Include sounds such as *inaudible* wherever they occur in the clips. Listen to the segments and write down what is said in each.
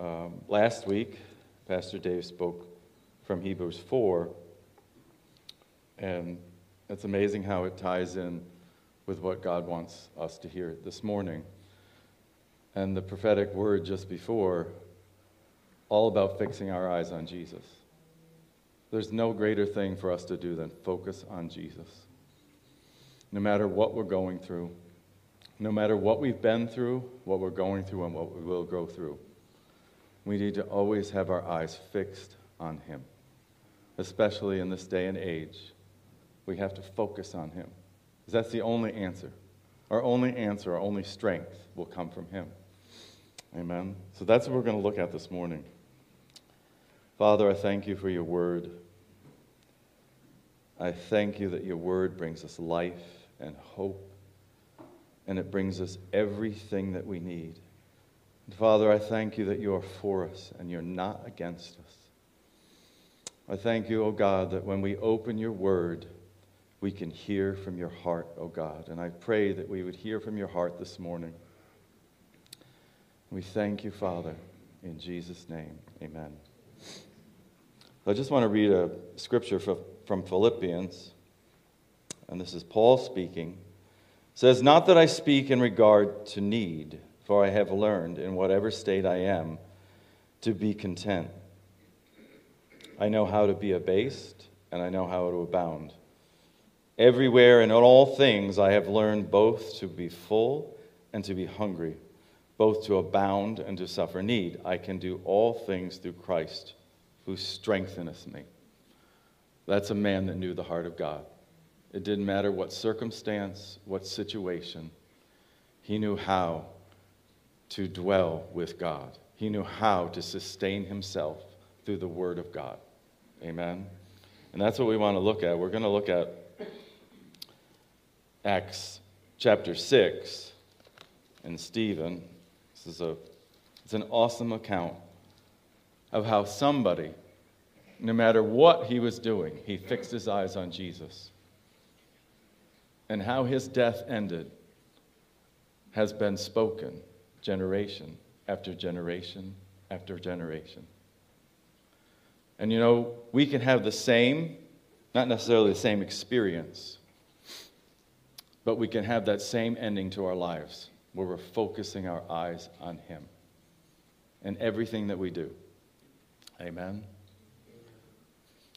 Um, last week, Pastor Dave spoke from Hebrews 4, and it's amazing how it ties in with what God wants us to hear this morning. And the prophetic word just before, all about fixing our eyes on Jesus. There's no greater thing for us to do than focus on Jesus. No matter what we're going through, no matter what we've been through, what we're going through, and what we will go through, we need to always have our eyes fixed on Him. Especially in this day and age, we have to focus on Him. Because that's the only answer. Our only answer, our only strength will come from Him. Amen. So that's what we're going to look at this morning. Father, I thank you for your word. I thank you that your word brings us life and hope, and it brings us everything that we need. Father, I thank you that you are for us and you're not against us. I thank you, O oh God, that when we open your word, we can hear from your heart, O oh God. And I pray that we would hear from your heart this morning. We thank you, Father, in Jesus' name. Amen. I just want to read a scripture from Philippians, and this is Paul speaking. It says, Not that I speak in regard to need, for I have learned, in whatever state I am, to be content. I know how to be abased, and I know how to abound. Everywhere and in all things I have learned both to be full and to be hungry, both to abound and to suffer need. I can do all things through Christ who strengtheneth me. That's a man that knew the heart of God. It didn't matter what circumstance, what situation, he knew how to dwell with God. He knew how to sustain himself through the Word of God. Amen? And that's what we want to look at. We're going to look at Acts chapter 6 and Stephen. This is a, it's an awesome account of how somebody, no matter what he was doing, he fixed his eyes on Jesus. And how his death ended has been spoken generation after generation after generation. And you know, we can have the same, not necessarily the same experience, but we can have that same ending to our lives where we're focusing our eyes on Him and everything that we do. Amen.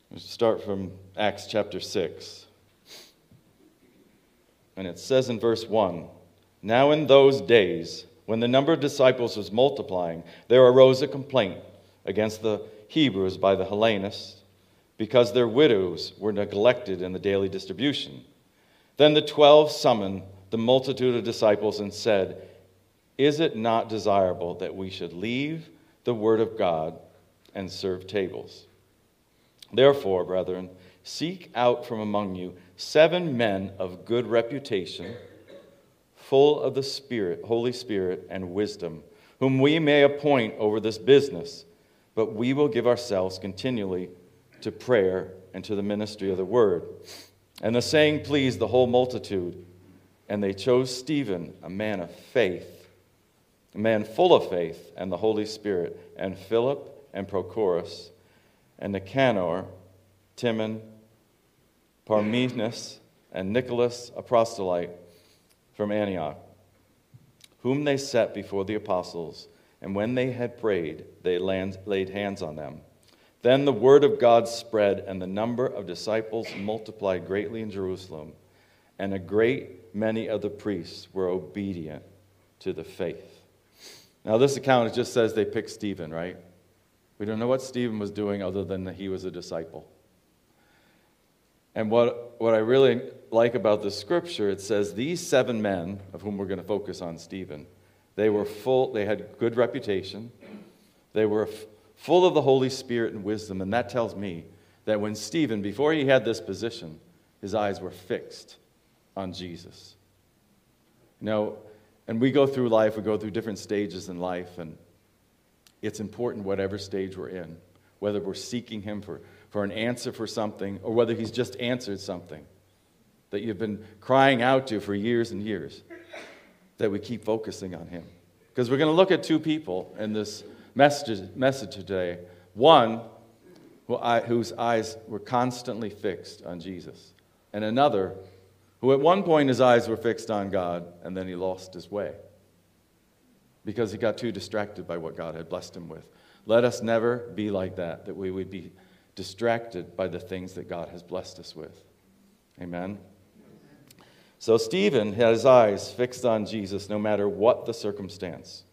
Let's start from Acts chapter 6. And it says in verse 1 Now in those days, when the number of disciples was multiplying, there arose a complaint against the Hebrews by the Hellenists because their widows were neglected in the daily distribution. Then the twelve summoned the multitude of disciples and said, Is it not desirable that we should leave the word of God and serve tables. Therefore, brethren, seek out from among you seven men of good reputation, full of the Spirit, Holy Spirit, and wisdom, whom we may appoint over this business. But we will give ourselves continually to prayer and to the ministry of the word. And the saying pleased the whole multitude. And they chose Stephen, a man of faith, a man full of faith and the Holy Spirit, and Philip and Prochorus, and Nicanor, Timon, Parmenas, and Nicholas, a proselyte from Antioch, whom they set before the apostles. And when they had prayed, they laid hands on them. Then the word of God spread, and the number of disciples multiplied greatly in Jerusalem, and a great many of the priests were obedient to the faith. Now, this account just says they picked Stephen, right? We don't know what Stephen was doing other than that he was a disciple. And what, what I really like about the scripture, it says these seven men, of whom we're going to focus on Stephen, they were full, they had good reputation, they were f- full of the Holy Spirit and wisdom. And that tells me that when Stephen, before he had this position, his eyes were fixed on Jesus. You know, and we go through life, we go through different stages in life, and it's important, whatever stage we're in, whether we're seeking Him for, for an answer for something or whether He's just answered something that you've been crying out to for years and years, that we keep focusing on Him. Because we're going to look at two people in this, message, message today. One, whose eyes were constantly fixed on Jesus, and another who at one point his eyes were fixed on God, and then he lost his way because he got too distracted by what God had blessed him with. Let us never be like that, that we would be distracted by the things that God has blessed us with. Amen. So Stephen had his eyes fixed on Jesus no matter what the circumstance.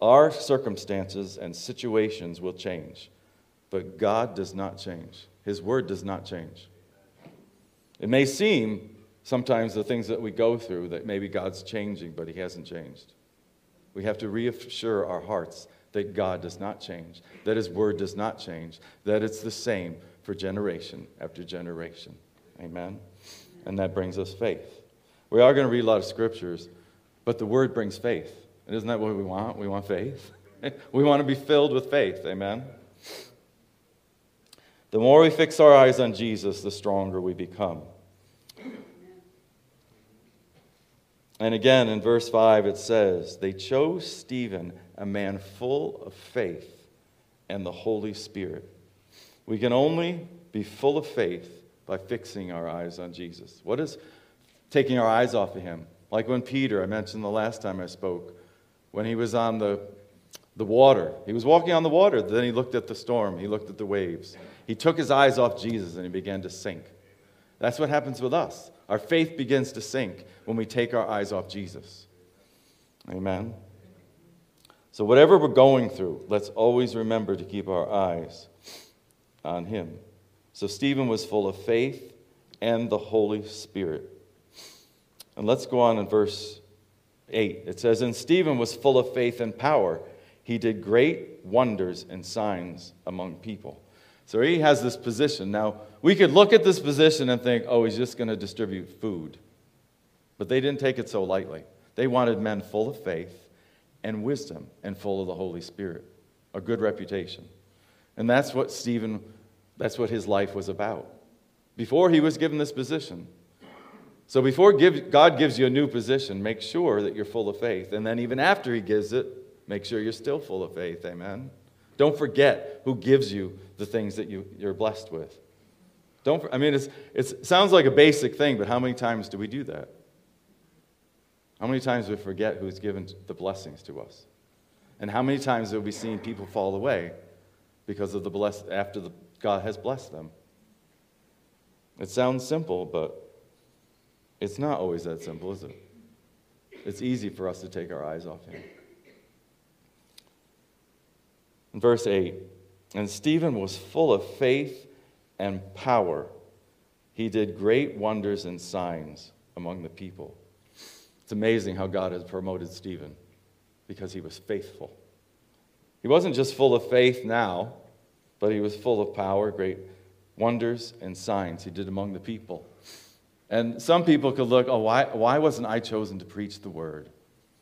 Our circumstances and situations will change, but God does not change. His word does not change. It may seem sometimes the things that we go through that maybe God's changing, but He hasn't changed. We have to reassure our hearts that God does not change, that His word does not change, that it's the same for generation after generation. Amen and that brings us faith. We are going to read a lot of scriptures, but the word brings faith. And isn't that what we want? We want faith. *laughs* we want to be filled with faith. Amen. The more we fix our eyes on Jesus, the stronger we become. And again, in verse 5, it says, They chose Stephen, a man full of faith and the Holy Spirit. We can only be full of faith by fixing our eyes on Jesus. What is taking our eyes off of him? Like when Peter, I mentioned the last time I spoke, when he was on the, the water, he was walking on the water, then he looked at the storm, he looked at the waves. He took his eyes off Jesus and he began to sink. That's what happens with us. Our faith begins to sink when we take our eyes off Jesus. Amen. So, whatever we're going through, let's always remember to keep our eyes on Him. So Stephen was full of faith and the Holy Spirit. And let's go on in verse 8. It says, And Stephen was full of faith and power. He did great wonders and signs among people. So he has this position. Now, we could look at this position and think, oh, he's just going to distribute food. But they didn't take it so lightly. They wanted men full of faith and wisdom and full of the Holy Spirit, a good reputation. And that's what Stephen that's what his life was about before he was given this position. So before give, God gives you a new position, make sure that you're full of faith. And then even after he gives it, make sure you're still full of faith. Amen. Don't forget who gives you the things that you, you're blessed with. Don't, I mean, it's, it's, it sounds like a basic thing, but how many times do we do that? How many times do we forget who's given the blessings to us? And how many times have we seen people fall away because of the bless after the God has blessed them. It sounds simple, but it's not always that simple, is it? It's easy for us to take our eyes off Him. In verse 8, and Stephen was full of faith and power. He did great wonders and signs among the people. It's amazing how God has promoted Stephen because he was faithful. He wasn't just full of faith now, but he was full of power, great wonders and signs he did among the people. And some people could look, oh, why, why wasn't I chosen to preach the word?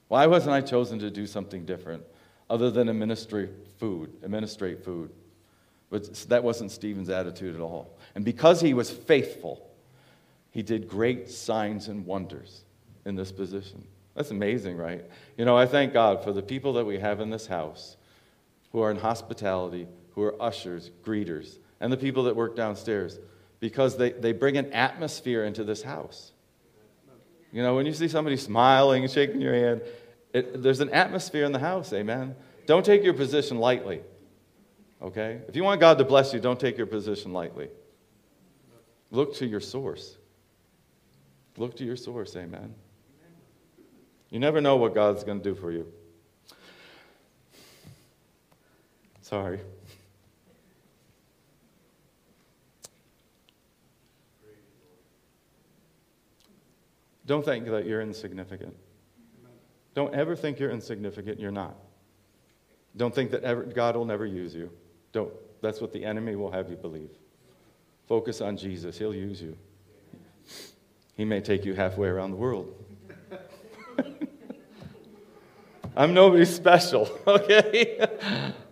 Why wasn't I chosen to do something different other than administrate food, administrate food? But that wasn't Stephen's attitude at all. And because he was faithful, he did great signs and wonders in this position. That's amazing, right? You know, I thank God for the people that we have in this house who are in hospitality, who are ushers, greeters, and the people that work downstairs because they, they bring an atmosphere into this house. You know, when you see somebody smiling and shaking your hand, it, there's an atmosphere in the house, amen? Don't take your position lightly, okay? If you want God to bless you, don't take your position lightly. Look to your source. Look to your source, amen? You never know what God's going to do for you. Sorry. Don't think that you're insignificant. Don't ever think you're insignificant. You're not. Don't think that ever, God will never use you. Don't. That's what the enemy will have you believe. Focus on Jesus. He'll use you. He may take you halfway around the world. *laughs* I'm nobody special, *laughs* okay?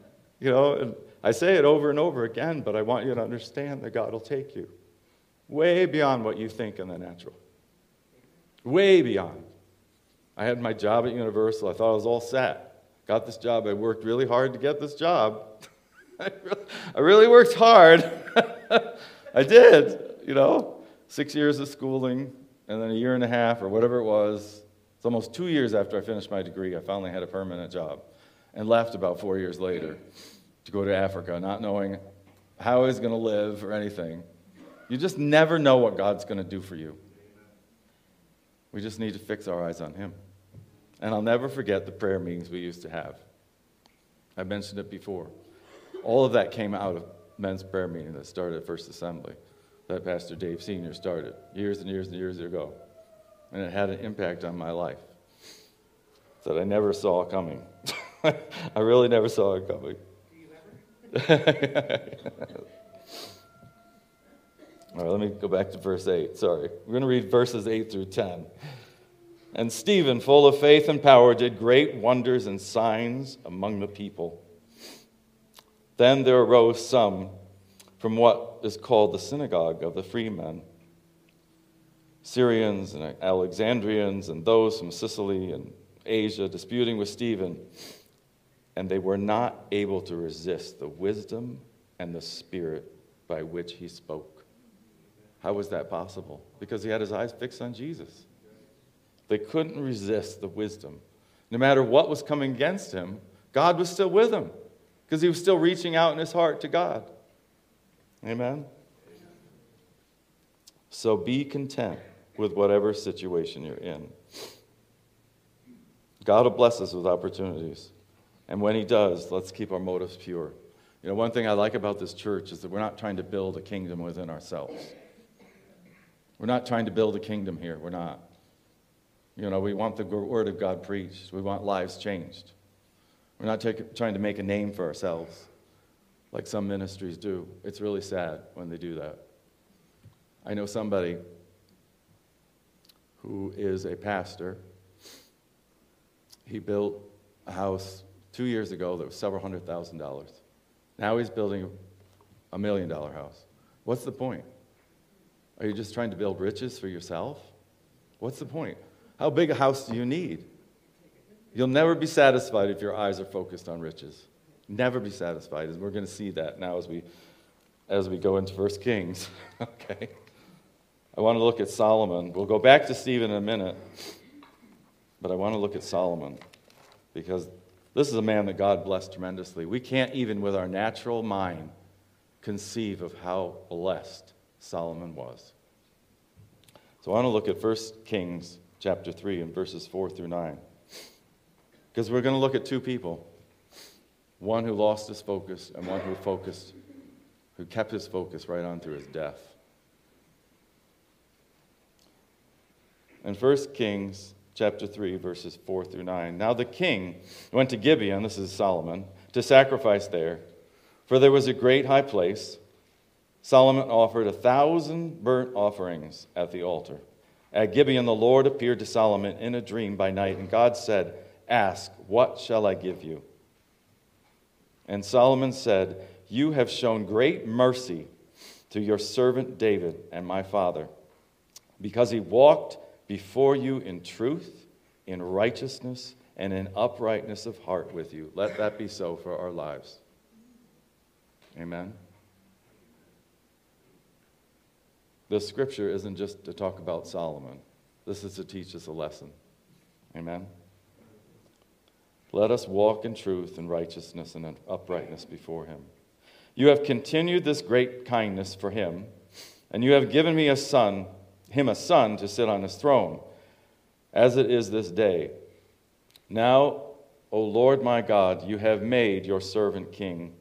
*laughs* you know, I say it over and over again, but I want you to understand that God will take you way beyond what you think in the natural way beyond. I had my job at Universal. I thought I was all set. got this job. I worked really hard to get this job. *laughs* I really worked hard. *laughs* I did, you know, six years of schooling, and then a year and a half or whatever it was. It's almost two years after I finished my degree, I finally had a permanent job and left about four years later to go to Africa, not knowing how I was going to live or anything. You just never know what God's going to do for you. We just need to fix our eyes on Him. And I'll never forget the prayer meetings we used to have. I mentioned it before. All of that came out of men's prayer meeting that started at First Assembly, that Pastor Dave Sr. started years and years and years ago. And it had an impact on my life that I never saw coming. *laughs* I really never saw it coming. *laughs* *laughs* All right, let me go back to verse 8. Sorry. We're going to read verses 8 through 10. And Stephen, full of faith and power, did great wonders and signs among the people. Then there arose some from what is called the synagogue of the freemen Syrians and Alexandrians, and those from Cilicia and Asia, disputing with Stephen. And they were not able to resist the wisdom and the spirit by which he spoke. How was that possible? Because he had his eyes fixed on Jesus. They couldn't resist the wisdom. No matter what was coming against him, God was still with him because he was still reaching out in his heart to God. Amen? So be content with whatever situation you're in. God will bless us with opportunities. And when he does, let's keep our motives pure. You know, one thing I like about this church is that we're not trying to build a kingdom within ourselves. We're not trying to build a kingdom here. We're not. You know, we want the word of God preached. We want lives changed. We're not take, trying to make a name for ourselves like some ministries do. It's really sad when they do that. I know somebody who is a pastor. He built a house two years ago that was several hundred thousand dollars. Now he's building a million dollar house. What's the point? Are you just trying to build riches for yourself? What's the point? How big a house do you need? You'll never be satisfied if your eyes are focused on riches. Never be satisfied. And we're going to see that now as we as we go into First Kings. *laughs* okay. I want to look at Solomon. We'll go back to Stephen in a minute, but I want to look at Solomon because this is a man that God blessed tremendously. We can't even with our natural mind conceive of how blessed Solomon was. So I want to look at 1 Kings chapter 3 and verses 4 through 9. Because we're going to look at two people one who lost his focus and one who focused, who kept his focus right on through his death. In 1 Kings chapter 3, verses 4 through 9. Now the king went to Gibeon, this is Solomon, to sacrifice there, for there was a great high place. Solomon offered a thousand burnt offerings at the altar. At Gibeon, the Lord appeared to Solomon in a dream by night, and God said, Ask, what shall I give you? And Solomon said, You have shown great mercy to your servant David and my father, because he walked before you in truth, in righteousness, and in uprightness of heart with you. Let that be so for our lives. Amen. This scripture isn't just to talk about Solomon, this is to teach us a lesson. Amen. Let us walk in truth and righteousness and uprightness before him. You have continued this great kindness for him, and you have given me a son, him a son to sit on his throne, as it is this day. Now, O Lord my God, you have made your servant king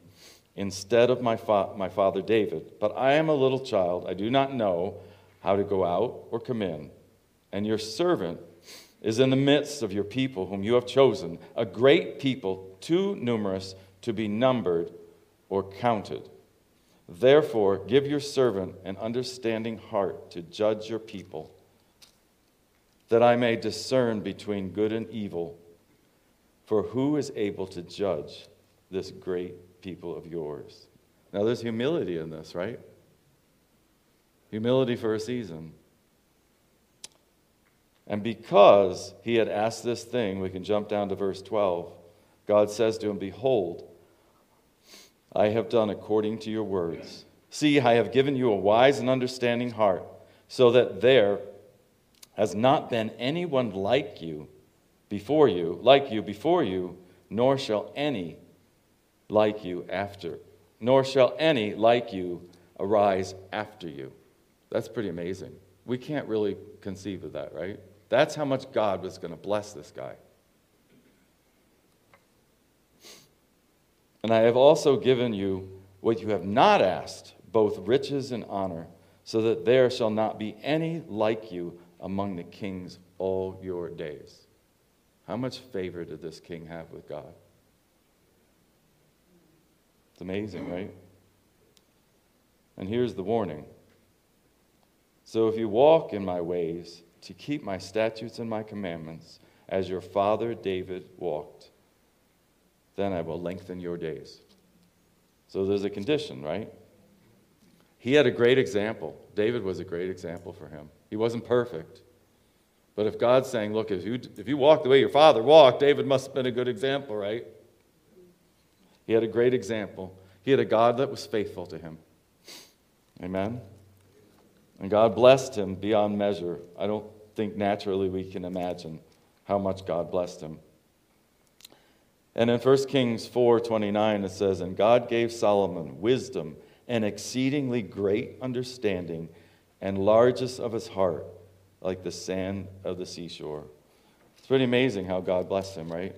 instead of my, fa- my father David. But I am a little child. I do not know how to go out or come in. And your servant is in the midst of your people, whom you have chosen, a great people, too numerous to be numbered or counted. Therefore, give your servant an understanding heart to judge your people, that I may discern between good and evil. For who is able to judge this great people of yours. Now, there's humility in this, right? Humility for a season. And because he had asked this thing, we can jump down to verse 12. God says to him, Behold, I have done according to your words. See, I have given you a wise and understanding heart, so that there has not been anyone like you before you, like you before you, nor shall any like you after, nor shall any like you arise after you. That's pretty amazing. We can't really conceive of that, right? That's how much God was going to bless this guy. And I have also given you what you have not asked, both riches and honor, so that there shall not be any like you among the kings all your days. How much favor did this king have with God? It's amazing, right? And here's the warning. So if you walk in my ways to keep my statutes and my commandments, as your father David walked, then I will lengthen your days. So there's a condition, right? He had a great example. David was a great example for him. He wasn't perfect. But if God's saying, look, if you, if you walk the way your father walked, David must have been a good example, right? He had a great example. He had a God that was faithful to him. Amen? And God blessed him beyond measure. I don't think naturally we can imagine how much God blessed him. And in 1 Kings 4:29 it says, "And God gave Solomon wisdom and exceedingly great understanding and largest of his heart, like the sand of the seashore." It's pretty amazing how God blessed him, right?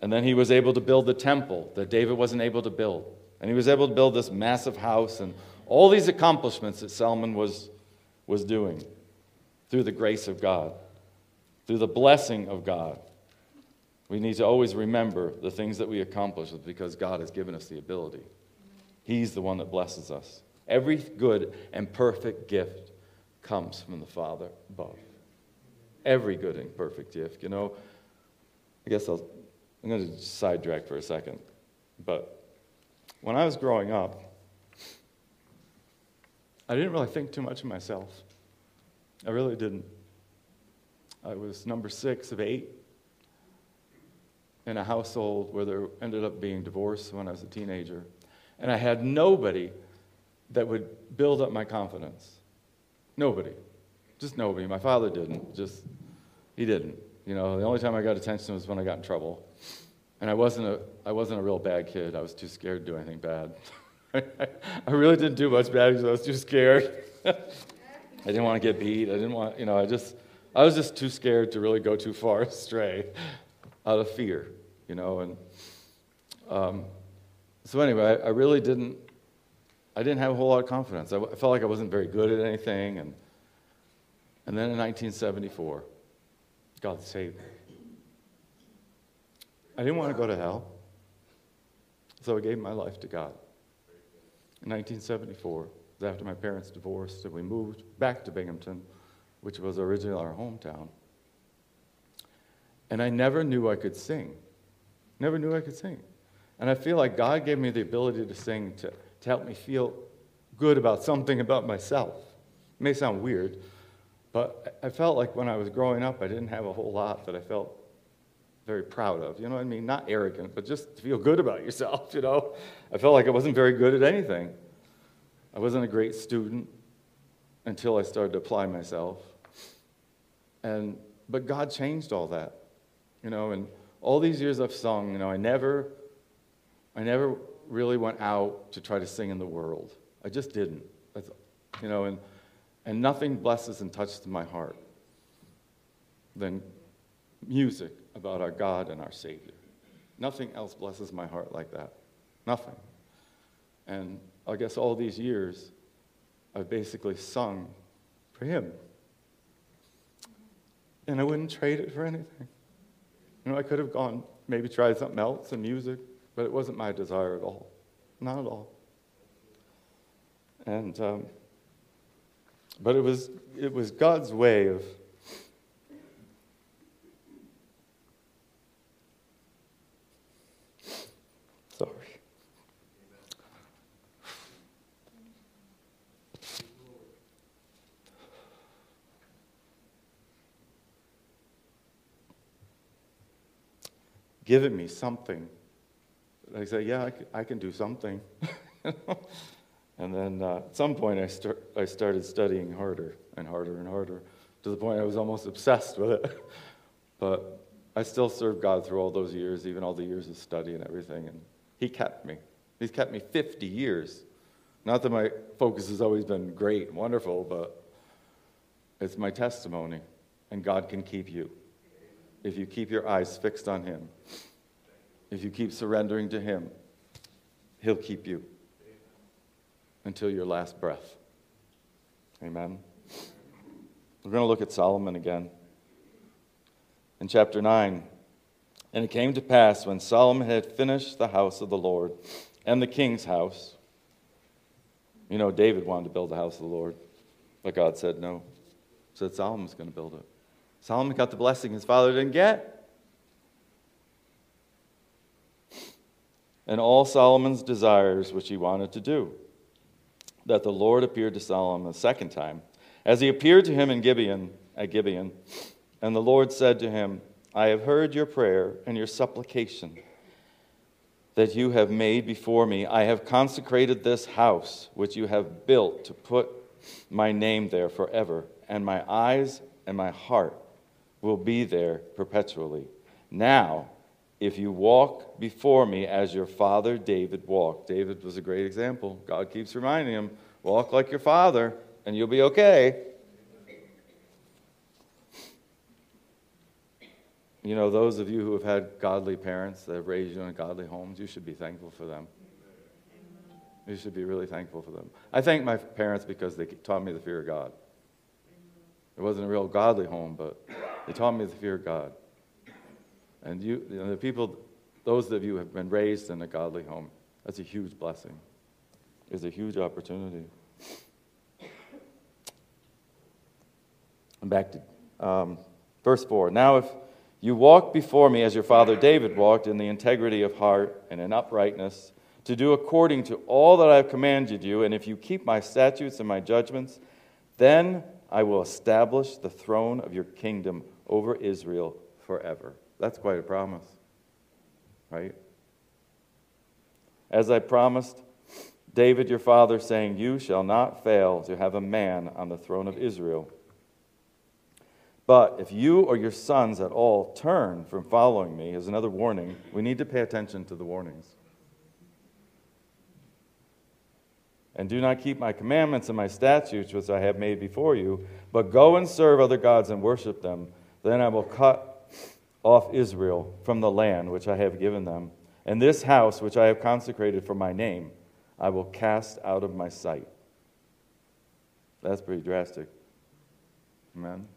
And then he was able to build the temple that David wasn't able to build. And he was able to build this massive house and all these accomplishments that Solomon was, was doing through the grace of God, through the blessing of God. We need to always remember the things that we accomplish because God has given us the ability. He's the one that blesses us. Every good and perfect gift comes from the Father above. Every good and perfect gift. You know, I guess I'll, I'm going to sidetrack for a second. But when I was growing up, I didn't really think too much of myself. I really didn't. I was number six of eight in a household where there ended up being divorce when I was a teenager. And I had nobody that would build up my confidence. Nobody. Just nobody. My father didn't. Just, he didn't. You know, the only time I got attention was when I got in trouble. And I wasn't a, I wasn't a real bad kid. I was too scared to do anything bad. *laughs* I really didn't do much bad because I was too scared. *laughs* I didn't want to get beat. I didn't want, you know, I just, I was just too scared to really go too far *laughs* astray out of fear you know. And um, so anyway, I, I, really didn't. I didn't have a whole lot of confidence. I, I felt like I wasn't very good at anything, and and then in 1974, God saved me. I didn't want to go to hell, so I gave my life to God. In 1974, after my parents divorced, and we moved back to Binghamton, which was originally our hometown. And I never knew I could sing. Never knew I could sing. And I feel like God gave me the ability to sing to, to help me feel good about something about myself. It may sound weird, but I felt like when I was growing up, I didn't have a whole lot that I felt very proud of. You know what I mean? Not arrogant, but just to feel good about yourself, *laughs* you know? I felt like I wasn't very good at anything. I wasn't a great student until I started to apply myself. And, but God changed all that, you know, and all these years I've sung, you know, I never, I never really went out to try to sing in the world. I just didn't. That's, you know, and, and nothing blesses and touches my heart than music about our God and our Savior. Nothing else blesses my heart like that. Nothing. And I guess all these years, I've basically sung for Him. And I wouldn't trade it for anything. You know, I could have gone, maybe tried something else in music, but it wasn't my desire at all. Not at all. And, um, but it was, it was God's way of sorry. giving me something. I say, yeah, I can, I can do something. *laughs* and then uh, at some point, I, start, I started studying harder and harder and harder to the point I was almost obsessed with it. *laughs* but I still served God through all those years, even all the years of study and everything. And He kept me. He's kept me 50 years. Not that my focus has always been great and wonderful, but it's my testimony. And God can keep you if you keep your eyes fixed on Him. If you keep surrendering to Him, He'll keep you until your last breath. Amen. We're going to look at Solomon again. In chapter 9, and it came to pass when Solomon had finished the house of the Lord and the king's house. You know, David wanted to build the house of the Lord, but God said no. Said Solomon's going to build it. Solomon got the blessing his father didn't get. and all Solomon's desires which he wanted to do. That the Lord appeared to Solomon a second time, as he appeared to him in Gibeon, at Gibeon, and the Lord said to him, I have heard your prayer and your supplication that you have made before me. I have consecrated this house which you have built to put my name there forever, and my eyes and my heart will be there perpetually. Now, if you walk before me as your father David walked. David was a great example. God keeps reminding him, walk like your father, and you'll be okay. You know, those of you who have had godly parents that have raised you in godly homes, you should be thankful for them. You should be really thankful for them. I thank my parents because they taught me the fear of God. It wasn't a real godly home, but they taught me the fear of God. And you, you know, the people, those of you who have been raised in a godly home, that's a huge blessing. It's a huge opportunity. And back to um, verse 4. Now, if you walk before me as your father David walked in the integrity of heart and in uprightness, to do according to all that I have commanded you, and if you keep my statutes and my judgments, then I will establish the throne of your kingdom over Israel forever. That's quite a promise, right? As I promised David your father, saying, You shall not fail to have a man on the throne of Israel. But if you or your sons at all turn from following me, as another warning, we need to pay attention to the warnings. And do not keep my commandments and my statutes, which I have made before you, but go and serve other gods and worship them. Then I will cut off Israel from the land which I have given them. And this house which I have consecrated for my name, I will cast out of my sight. That's pretty drastic. Amen.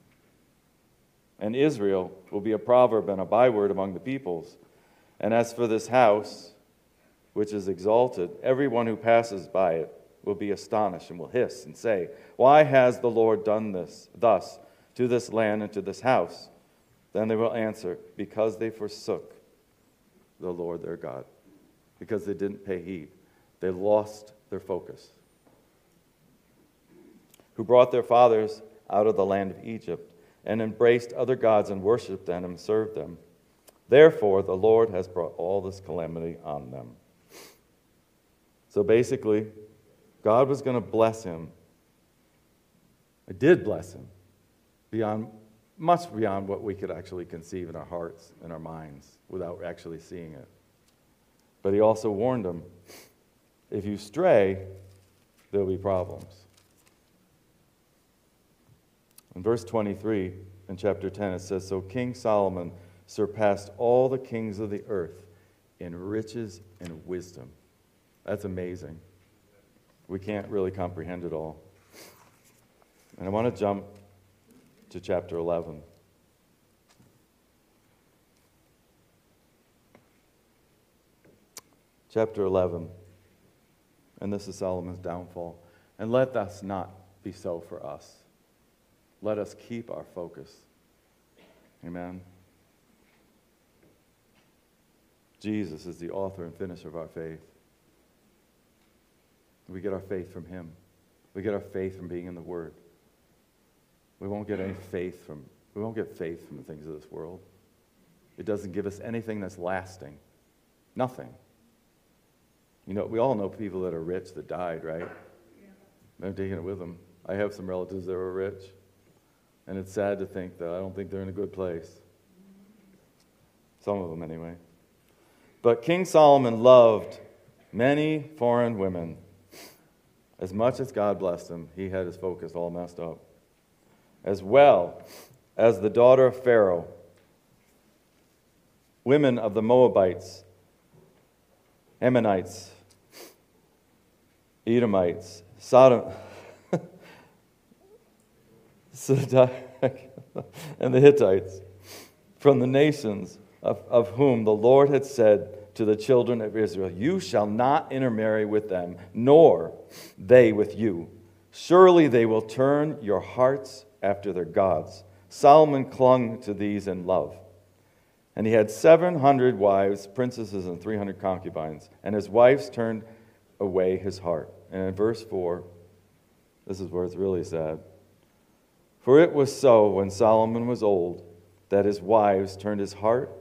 And Israel will be a proverb and a byword among the peoples. And as for this house, which is exalted, everyone who passes by it will be astonished and will hiss and say, Why has the Lord done this thus to this land and to this house? Then they will answer, Because they forsook the Lord their God, because they didn't pay heed. They lost their focus. Who brought their fathers out of the land of Egypt and embraced other gods and worshiped them and served them. Therefore, the Lord has brought all this calamity on them. So basically, God was going to bless him. I did bless him beyond much beyond what we could actually conceive in our hearts and our minds without actually seeing it. But he also warned them if you stray, there'll be problems. In verse 23 in chapter 10, it says So King Solomon surpassed all the kings of the earth in riches and wisdom. That's amazing. We can't really comprehend it all. And I want to jump to chapter 11. Chapter 11. And this is Solomon's downfall. And let us not be so for us. Let us keep our focus. Amen. Jesus is the author and finisher of our faith. We get our faith from him. We get our faith from being in the Word. We won't get any faith from, we won't get faith from the things of this world. It doesn't give us anything that's lasting. Nothing. You know, we all know people that are rich that died, right? They're taking it with them. I have some relatives that were rich, and it's sad to think that I don't think they're in a good place. Some of them, anyway. But King Solomon loved many foreign women. As much as God blessed him, he had his focus all messed up. As well as the daughter of Pharaoh, women of the Moabites, Ammonites, Edomites, Sodom, *laughs* and the Hittites, from the nations of, of whom the Lord had said, to the children of Israel, You shall not intermarry with them, nor they with you. Surely they will turn your hearts after their gods. Solomon clung to these in love. And he had 700 wives, princesses, and 300 concubines, and his wives turned away his heart. And in verse 4, this is where it's really sad. For it was so when Solomon was old that his wives turned his heart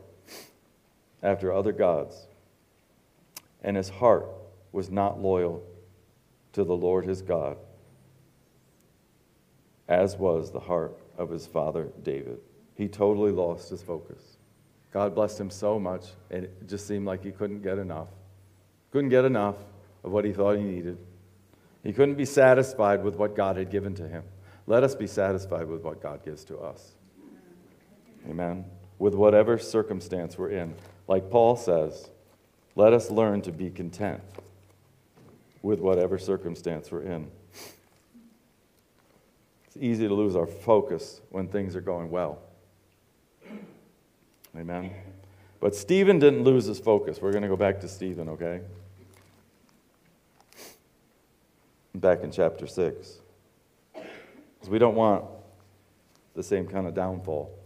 after other gods and his heart was not loyal to the Lord his God, as was the heart of his father David. He totally lost his focus. God blessed him so much, and it just seemed like he couldn't get enough. Couldn't get enough of what he thought he needed. He couldn't be satisfied with what God had given to him. Let us be satisfied with what God gives to us. Amen. With whatever circumstance we're in. Like Paul says, let us learn to be content with whatever circumstance we're in. Easy to lose our focus when things are going well. Amen. But Stephen didn't lose his focus. We're going to go back to Stephen, okay? Back in chapter 6. Because we don't want the same kind of downfall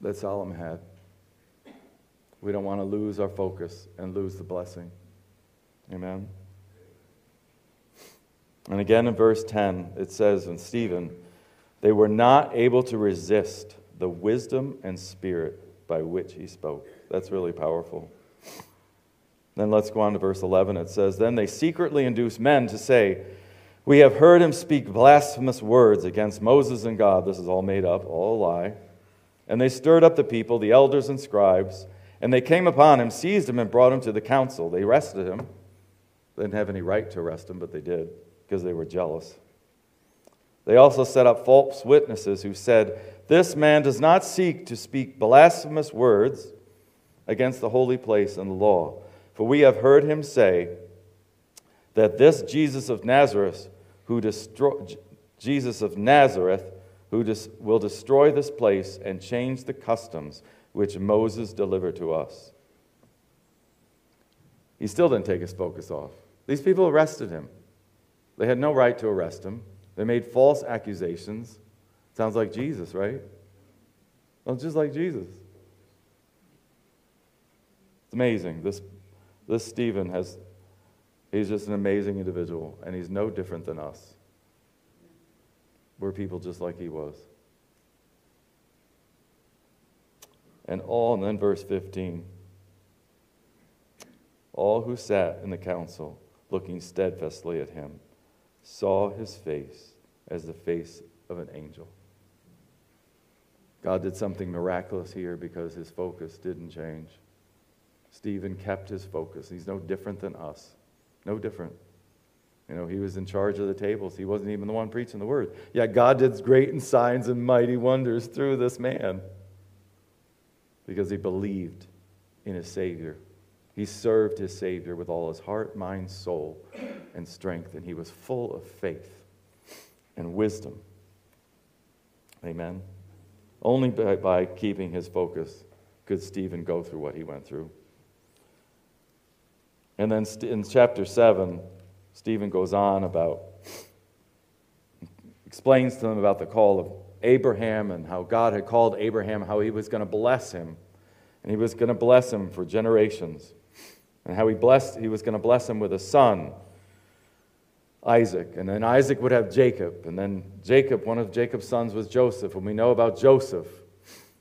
that Solomon had. We don't want to lose our focus and lose the blessing. Amen. And again in verse 10, it says in Stephen, they were not able to resist the wisdom and spirit by which he spoke. That's really powerful. Then let's go on to verse 11. It says, Then they secretly induced men to say, We have heard him speak blasphemous words against Moses and God. This is all made up, all a lie. And they stirred up the people, the elders and scribes and they came upon him, seized him, and brought him to the council. They arrested him. They didn't have any right to arrest him, but they did because they were jealous. They also set up false witnesses who said, This man does not seek to speak blasphemous words against the holy place and the law. For we have heard him say that this Jesus of Nazareth, who Jesus of Nazareth, who dis, will destroy this place and change the customs which Moses delivered to us. He still didn't take his focus off. These people arrested him. They had no right to arrest him. They made false accusations. Sounds like Jesus, right? Well, just like Jesus. It's amazing. This, this Stephen has, he's just an amazing individual, and he's no different than us. We're people just like he was. and all, and then verse 15. All who sat in the council, looking steadfastly at him, saw his face as the face of an angel. God did something miraculous here because his focus didn't change. Stephen kept his focus. He's no different than us. No different. You know, he was in charge of the tables. He wasn't even the one preaching the word. Yet God did great and signs and mighty wonders through this man because he believed in his Savior. He served his Savior with all his heart, mind, soul, and strength, and he was full of faith and wisdom. Amen. Only by, by keeping his focus could Stephen go through what he went through. And then in chapter 7, Stephen goes on about, explains to them about the call of Abraham and how God had called Abraham, how he was going to bless him. And he was going to bless him for generations. And how he, blessed, he was going to bless him with a son, Isaac. And then Isaac would have Jacob. And then Jacob, one of Jacob's sons was Joseph. And we know about Joseph.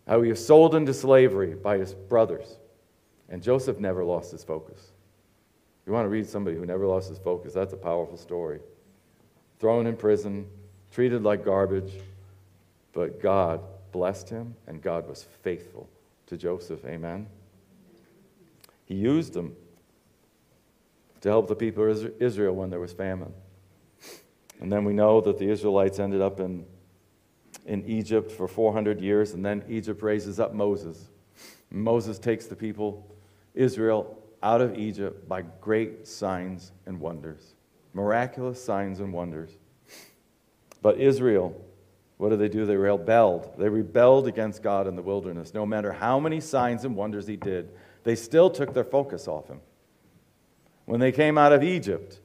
how he was sold into slavery by his brothers. And Joseph never lost his focus. You want to read somebody who never lost his focus, that's a powerful story. Thrown in prison, treated like garbage, but God blessed him and God was faithful to Joseph. Amen. He used him to help the people of Israel when there was famine. And then we know that the Israelites ended up in, in Egypt for 400 years, and then Egypt raises up Moses. Moses takes the people, Israel, out of Egypt by great signs and wonders, miraculous signs and wonders. But Israel, what did they do? They rebelled. They rebelled against God in the wilderness. No matter how many signs and wonders he did, they still took their focus off him. When they came out of Egypt,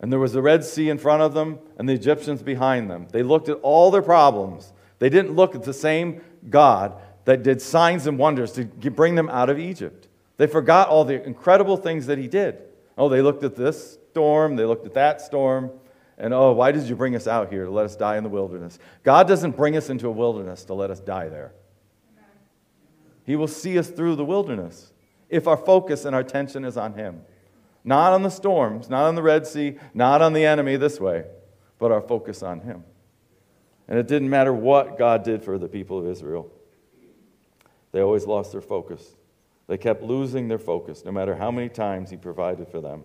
and there was the Red Sea in front of them and the Egyptians behind them. They looked at all their problems. They didn't look at the same God that did signs and wonders to bring them out of Egypt. They forgot all the incredible things that He did. Oh, they looked at this storm, they looked at that storm, and oh, why did you bring us out here to let us die in the wilderness? God doesn't bring us into a wilderness to let us die there. He will see us through the wilderness if our focus and our attention is on Him. Not on the storms, not on the Red Sea, not on the enemy this way, but our focus on Him. And it didn't matter what God did for the people of Israel, they always lost their focus. They kept losing their focus, no matter how many times He provided for them.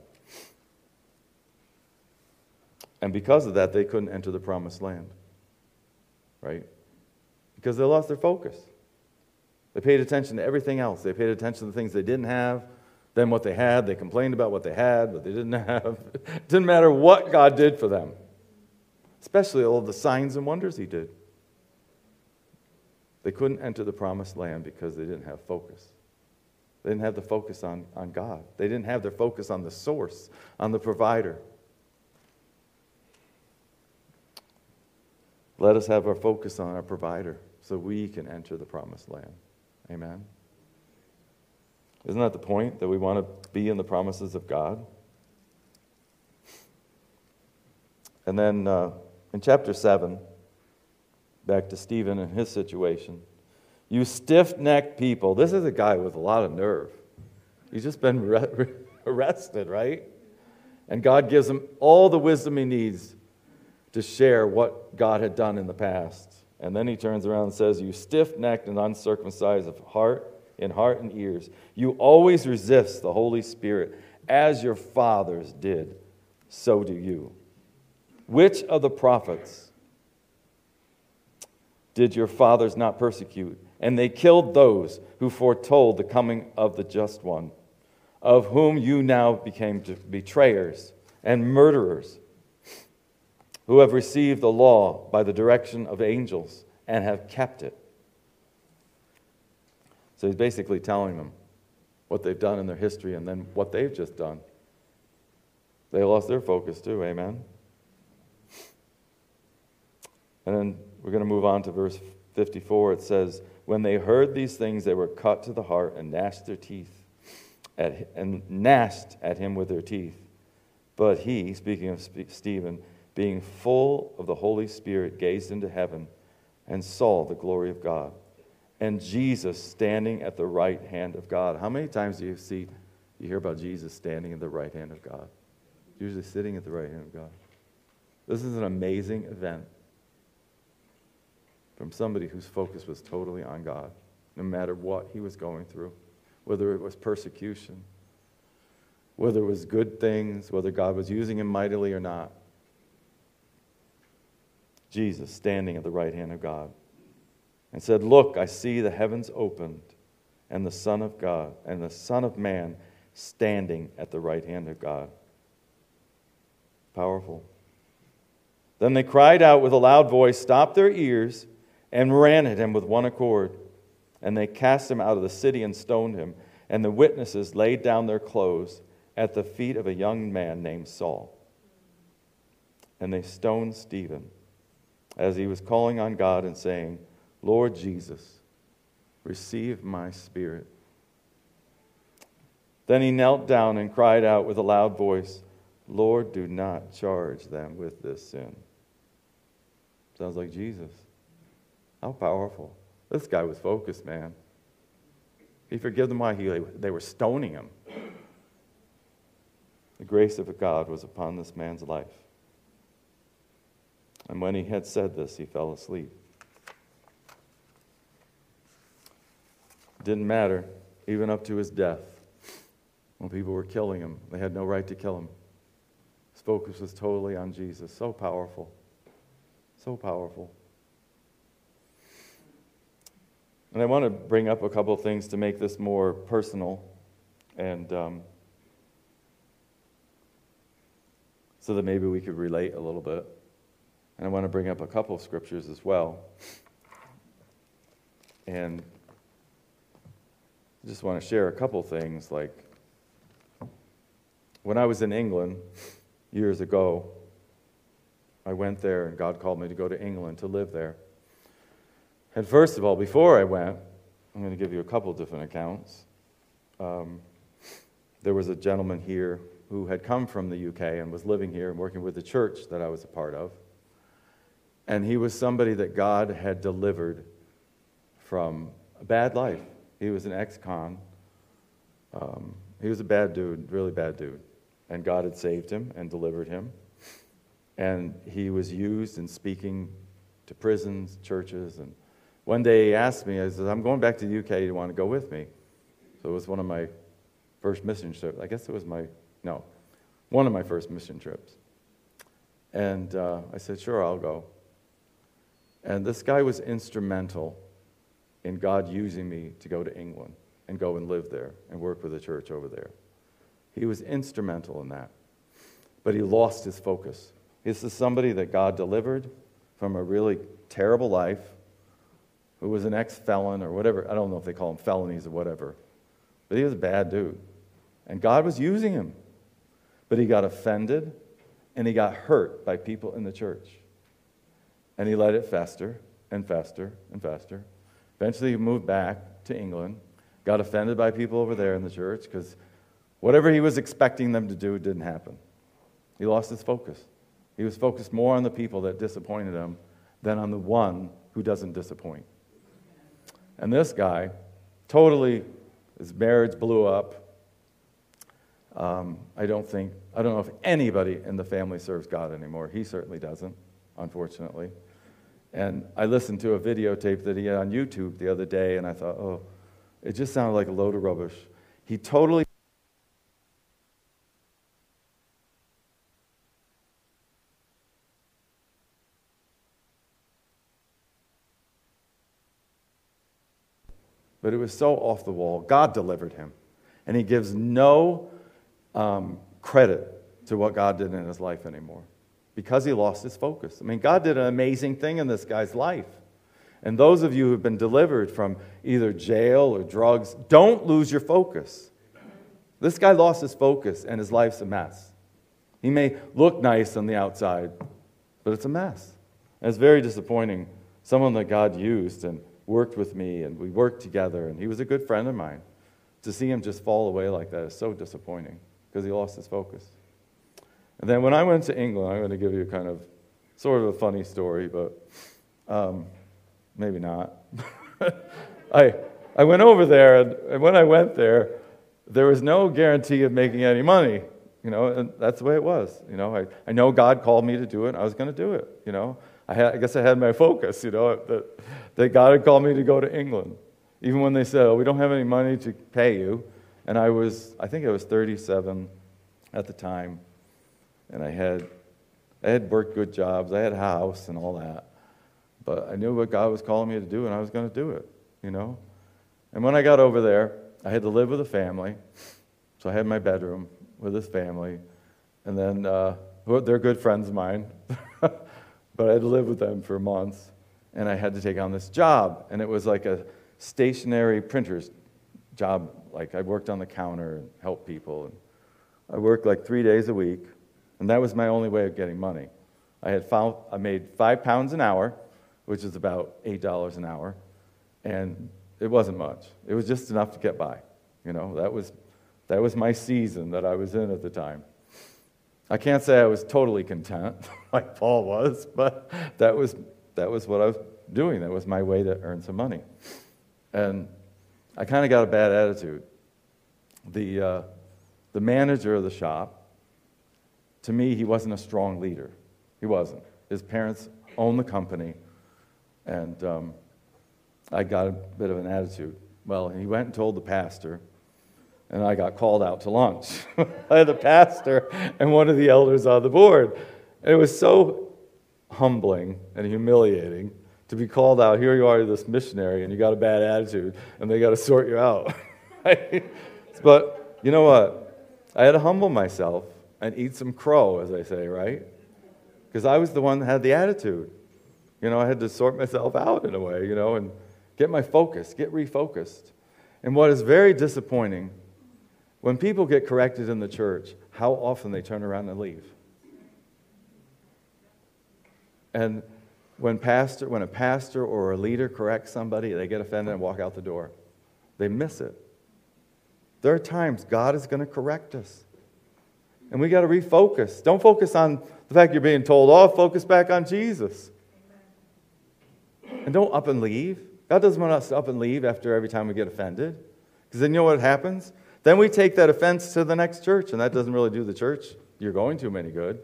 And because of that, they couldn't enter the promised land. Right? Because they lost their focus. They paid attention to everything else. They paid attention to the things they didn't have, than what they had. They complained about what they had, but they didn't *laughs* have. it didn't matter what God did for them, especially all the signs and wonders He did. They couldn't enter the promised land because they didn't have focus. They didn't have the focus on, on God. They didn't have their focus on the source, on the provider. Let us have our focus on our provider so we can enter the promised land. Amen. Isn't that the point? That we want to be in the promises of God? And then uh, in chapter 7, back to Stephen and his situation. You stiff necked people. This is a guy with a lot of nerve. He's just been re- arrested, right? And God gives him all the wisdom he needs to share what God had done in the past. And then he turns around and says, You stiff necked and uncircumcised of heart in heart and ears. You always resist the Holy Spirit as your fathers did, so do you. Which of the prophets did your fathers not persecute? And they killed those who foretold the coming of the just one, of whom you now became betrayers and murderers, who have received the law by the direction of angels and have kept it. So he's basically telling them what they've done in their history and then what they've just done. They lost their focus too, amen? And then we're going to move on to verse 54. It says, When they heard these things, they were cut to the heart and gnashed their teeth, at, and gnashed at him with their teeth. But he, speaking of Stephen, being full of the Holy Spirit, gazed into heaven and saw the glory of God and Jesus standing at the right hand of God. How many times do you see, you hear about Jesus standing at the right hand of God? Usually sitting at the right hand of God. This is an amazing event from somebody whose focus was totally on God, no matter what he was going through, whether it was persecution, whether it was good things, whether God was using him mightily or not. Jesus standing at the right hand of God and said, Look, I see the heavens opened and the Son of God and the Son of Man standing at the right hand of God. Powerful. Then they cried out with a loud voice, stopped their ears, and ran at him with one accord. And they cast him out of the city and stoned him. And the witnesses laid down their clothes at the feet of a young man named Saul. And they stoned Stephen as he was calling on God and saying, Lord Jesus, receive my spirit. Then he knelt down and cried out with a loud voice, Lord, do not charge them with this sin. Sounds like Jesus. How powerful. This guy was focused, man. He forgave them why he, they were stoning him. The grace of God was upon this man's life. And when he had said this, he fell asleep. Didn't matter, even up to his death. When people were killing him, they had no right to kill him. His focus was totally on Jesus. So powerful. So powerful. And I want to bring up a couple things to make this more personal and um, so that maybe we could relate a little bit. And I want to bring up a couple of scriptures as well. And I just want to share a couple things. Like when I was in England years ago, I went there and God called me to go to England to live there. And first of all, before I went, I'm going to give you a couple different accounts. Um, there was a gentleman here who had come from the UK and was living here and working with the church that I was a part of. And he was somebody that God had delivered from a bad life. He was an ex con. Um, he was a bad dude, really bad dude. And God had saved him and delivered him. And he was used in speaking to prisons, churches, and one day he asked me, I said, I'm going back to the UK. Do you want to go with me? So it was one of my first mission trips. I guess it was my, no, one of my first mission trips. And uh, I said, sure, I'll go. And this guy was instrumental in God using me to go to England and go and live there and work with the church over there. He was instrumental in that. But he lost his focus. This is somebody that God delivered from a really terrible life who was an ex felon or whatever. I don't know if they call them felonies or whatever. But he was a bad dude. And God was using him. But he got offended and he got hurt by people in the church. And he let it fester and fester and fester. Eventually, he moved back to England, got offended by people over there in the church because whatever he was expecting them to do didn't happen. He lost his focus. He was focused more on the people that disappointed him than on the one who doesn't disappoint. And this guy, totally, his marriage blew up. Um, I don't think, I don't know if anybody in the family serves God anymore. He certainly doesn't, unfortunately. And I listened to a videotape that he had on YouTube the other day, and I thought, oh, it just sounded like a load of rubbish. He totally but it was so off the wall. God delivered him. And he gives no um, credit to what God did in his life anymore because he lost his focus. I mean, God did an amazing thing in this guy's life. And those of you who've been delivered from either jail or drugs, don't lose your focus. This guy lost his focus and his life's a mess. He may look nice on the outside, but it's a mess. And it's very disappointing. Someone that God used and worked with me and we worked together, and he was a good friend of mine. To see him just fall away like that is so disappointing because he lost his focus. And then when I went to England, I'm going to give you kind of sort of a funny story, but um, maybe not. *laughs* I, I went over there, and, and when I went there, there was no guarantee of making any money, you know, and that's the way it was. You know, I, I know God called me to do it, I was going to do it, you know. I, had, I guess I had my focus, you know, that, that God had called me to go to England. Even when they said, oh, we don't have any money to pay you. And I was, I think I was 37 at the time. And I had, I had worked good jobs. I had a house and all that. But I knew what God was calling me to do, and I was going to do it, you know. And when I got over there, I had to live with a family. So I had my bedroom with this family. And then uh, they're good friends of mine. *laughs* but I had to live with them for months, and I had to take on this job, and it was like a stationary printer's job. Like I worked on the counter and helped people, and I worked like three days a week, and that was my only way of getting money. I had found, I made five pounds an hour, which is about eight dollars an hour, and it wasn't much. It was just enough to get by. You know, that was that was my season that I was in at the time. I can't say I was totally content *laughs* like Paul was, but that was, that was what I was doing that. Was my way to earn some money. And I kind of got a bad attitude. The, uh, the manager of the shop, to me, he wasn't a strong leader. He wasn't. His parents owned the company, and um, I got a bit of an attitude. Well, he went and told the pastor, and I got called out to lunch *laughs* by the pastor and one of the elders on the board. And it was so humbling and humiliating to be called out. Here you are, this missionary, and you got a bad attitude, and they got to sort you out. *laughs* but you know what? I had to humble myself and eat some crow, as I say, right? Because I was the one that had the attitude. You know, I had to sort myself out in a way, you know, and get my focus, get refocused. And what is very disappointing, when people get corrected in the church, how often they turn around and leave. And when, pastor, when a pastor or a leader corrects somebody, they get offended and walk out the door. They miss it. There are times God is going to correct us. And we got to refocus. Don't focus on the fact you're being told off, focus back on Jesus. And don't up and leave. God doesn't want us to up and leave after every time we get offended. Because then you know what happens? Then we take that offense to the next church, and that doesn't really do the church you're going to any good.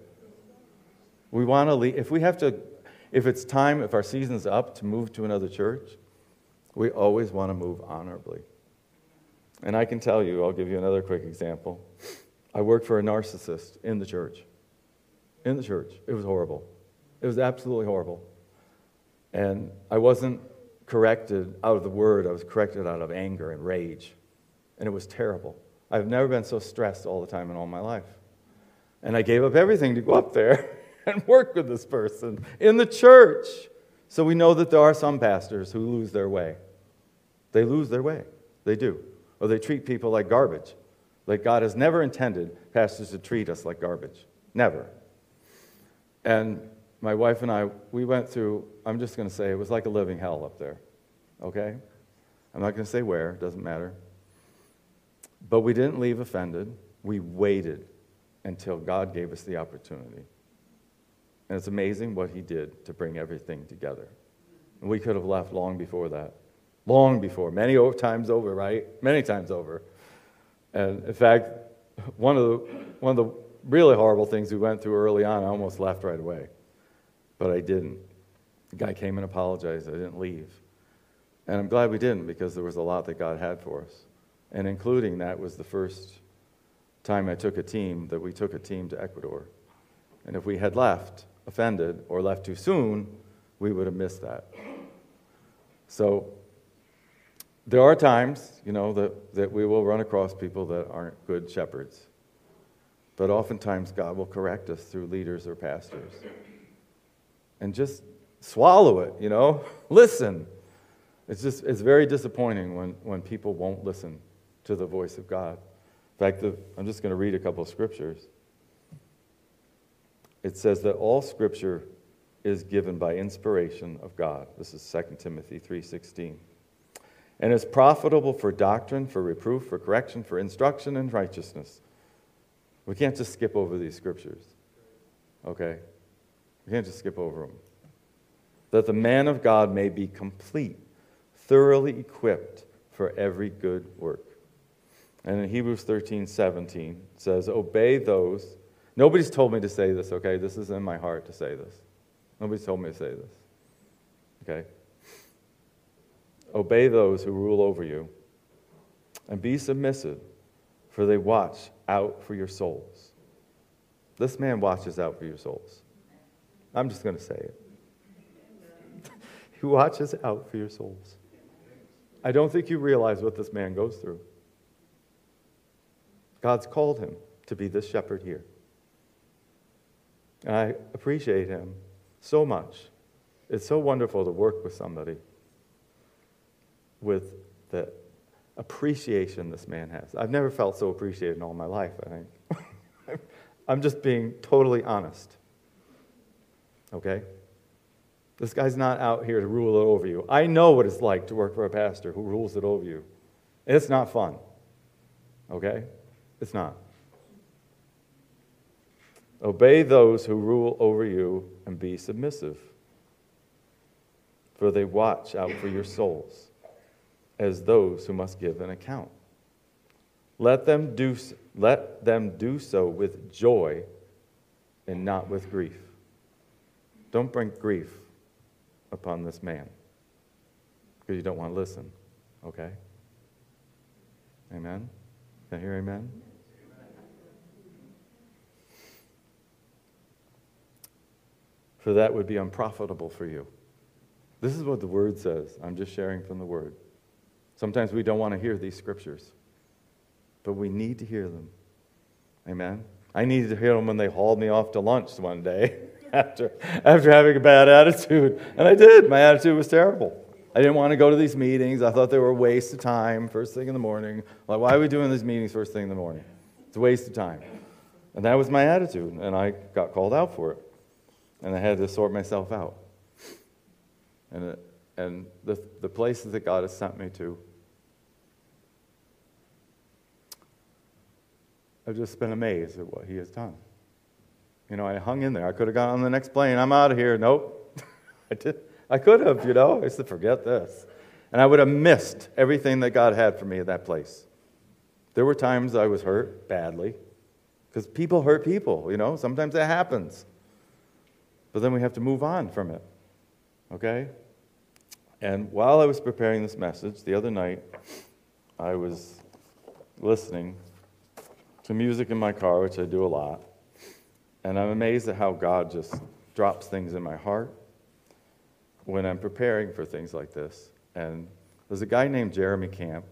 We want to leave. If we have to, if it's time, if our season's up to move to another church, we always want to move honorably. And I can tell you, I'll give you another quick example. I worked for a narcissist in the church. In the church. It was horrible. It was absolutely horrible. And I wasn't corrected out of the word, I was corrected out of anger and rage. And it was terrible. I've never been so stressed all the time in all my life. And I gave up everything to go up there *laughs* and work with this person in the church. So we know that there are some pastors who lose their way. They lose their way. They do. Or they treat people like garbage. Like God has never intended pastors to treat us like garbage. Never. And my wife and I, we went through, I'm just going to say, it was like a living hell up there. Okay? I'm not going to say where, doesn't matter. But we didn't leave offended. We waited until God gave us the opportunity. And it's amazing what he did to bring everything together. And we could have left long before that. Long before. Many times over, right? Many times over. And in fact, one of the, one of the really horrible things we went through early on, I almost left right away. But I didn't. The guy came and apologized. I didn't leave. And I'm glad we didn't because there was a lot that God had for us. And including that was the first time I took a team that we took a team to Ecuador. And if we had left, offended or left too soon, we would have missed that. So there are times, you know, that, that we will run across people that aren't good shepherds. But oftentimes God will correct us through leaders or pastors. And just swallow it, you know? *laughs* listen. It's just it's very disappointing when, when people won't listen to the voice of God. In fact, the, I'm just going to read a couple of scriptures it says that all scripture is given by inspiration of God. This is 2 Timothy 3:16. And is profitable for doctrine, for reproof, for correction, for instruction in righteousness. We can't just skip over these scriptures. Okay? We can't just skip over them. That the man of God may be complete, thoroughly equipped for every good work. And in Hebrews 13, 17, says, Obey those Nobody's told me to say this, okay? This is in my heart to say this. Nobody's told me to say this, okay? Obey those who rule over you and be submissive, for they watch out for your souls. This man watches out for your souls. I'm just going to say it. *laughs* he watches out for your souls. I don't think you realize what this man goes through. God's called him to be this shepherd here. And I appreciate him so much. It's so wonderful to work with somebody with the appreciation this man has. I've never felt so appreciated in all my life, I think. *laughs* I'm just being totally honest. Okay? This guy's not out here to rule it over you. I know what it's like to work for a pastor who rules it over you. It's not fun. Okay? It's not. Obey those who rule over you and be submissive. for they watch out for your souls as those who must give an account. Let them do, let them do so with joy and not with grief. Don't bring grief upon this man because you don't want to listen, okay? Amen? Can I hear amen? For that would be unprofitable for you. This is what the Word says. I'm just sharing from the Word. Sometimes we don't want to hear these scriptures, but we need to hear them. Amen? I needed to hear them when they hauled me off to lunch one day *laughs* after, after having a bad attitude. And I did. My attitude was terrible. I didn't want to go to these meetings. I thought they were a waste of time first thing in the morning. Like, why are we doing these meetings first thing in the morning? It's a waste of time. And that was my attitude, and I got called out for it. And I had to sort myself out. And, it, and the, the places that God has sent me to, I've just been amazed at what He has done. You know, I hung in there. I could have gone on the next plane. I'm out of here. Nope. *laughs* I did. I could have, you know. I said, forget this. And I would have missed everything that God had for me at that place. There were times I was hurt badly because people hurt people, you know. Sometimes that happens. But then we have to move on from it. Okay? And while I was preparing this message the other night, I was listening to music in my car, which I do a lot. And I'm amazed at how God just drops things in my heart when I'm preparing for things like this. And there's a guy named Jeremy Camp,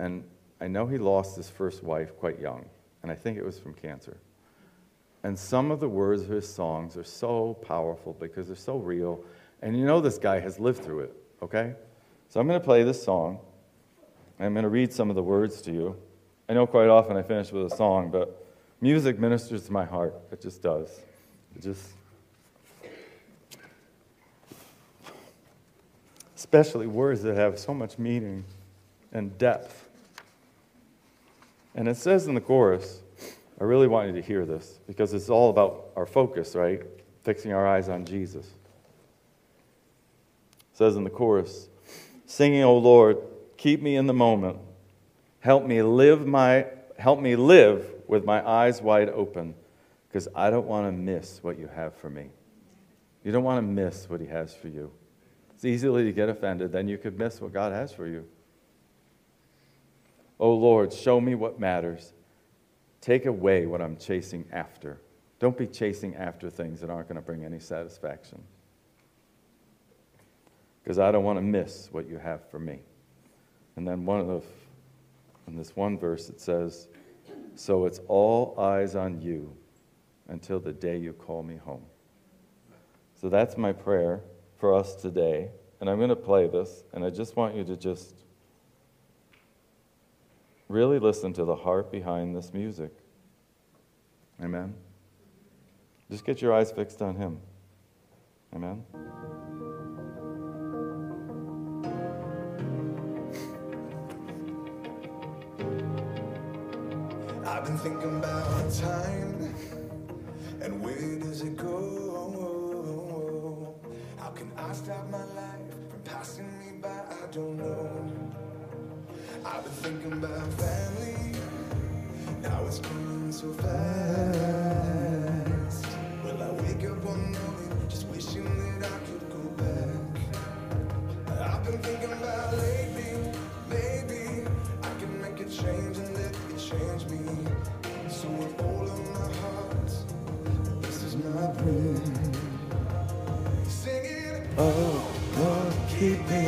and I know he lost his first wife quite young, and I think it was from cancer. And some of the words of his songs are so powerful because they're so real. And you know this guy has lived through it, okay? So I'm going to play this song. I'm going to read some of the words to you. I know quite often I finish with a song, but music ministers to my heart. It just does. It just especially words that have so much meaning and depth. And it says in the chorus, I really want you to hear this because it's all about our focus, right? Fixing our eyes on Jesus. It says in the chorus, singing, "O Lord, keep me in the moment. Help me live my help me live with my eyes wide open because I don't want to miss what you have for me. You don't want to miss what he has for you. It's easily to get offended, then you could miss what God has for you. Oh Lord, show me what matters. Take away what I'm chasing after. Don't be chasing after things that aren't going to bring any satisfaction. Because I don't want to miss what you have for me. And then one of the, in this one verse it says, So it's all eyes on you until the day you call me home. So that's my prayer for us today. And I'm going to play this, and I just want you to just really listen to the heart behind this music. Amen. Just get your eyes fixed on Him. Amen. I've been thinking about time and where does it go? How can I stop my life from passing me by? I don't know. I've been thinking about family. Now it's coming so fast. Will I wake up one morning just wishing that I could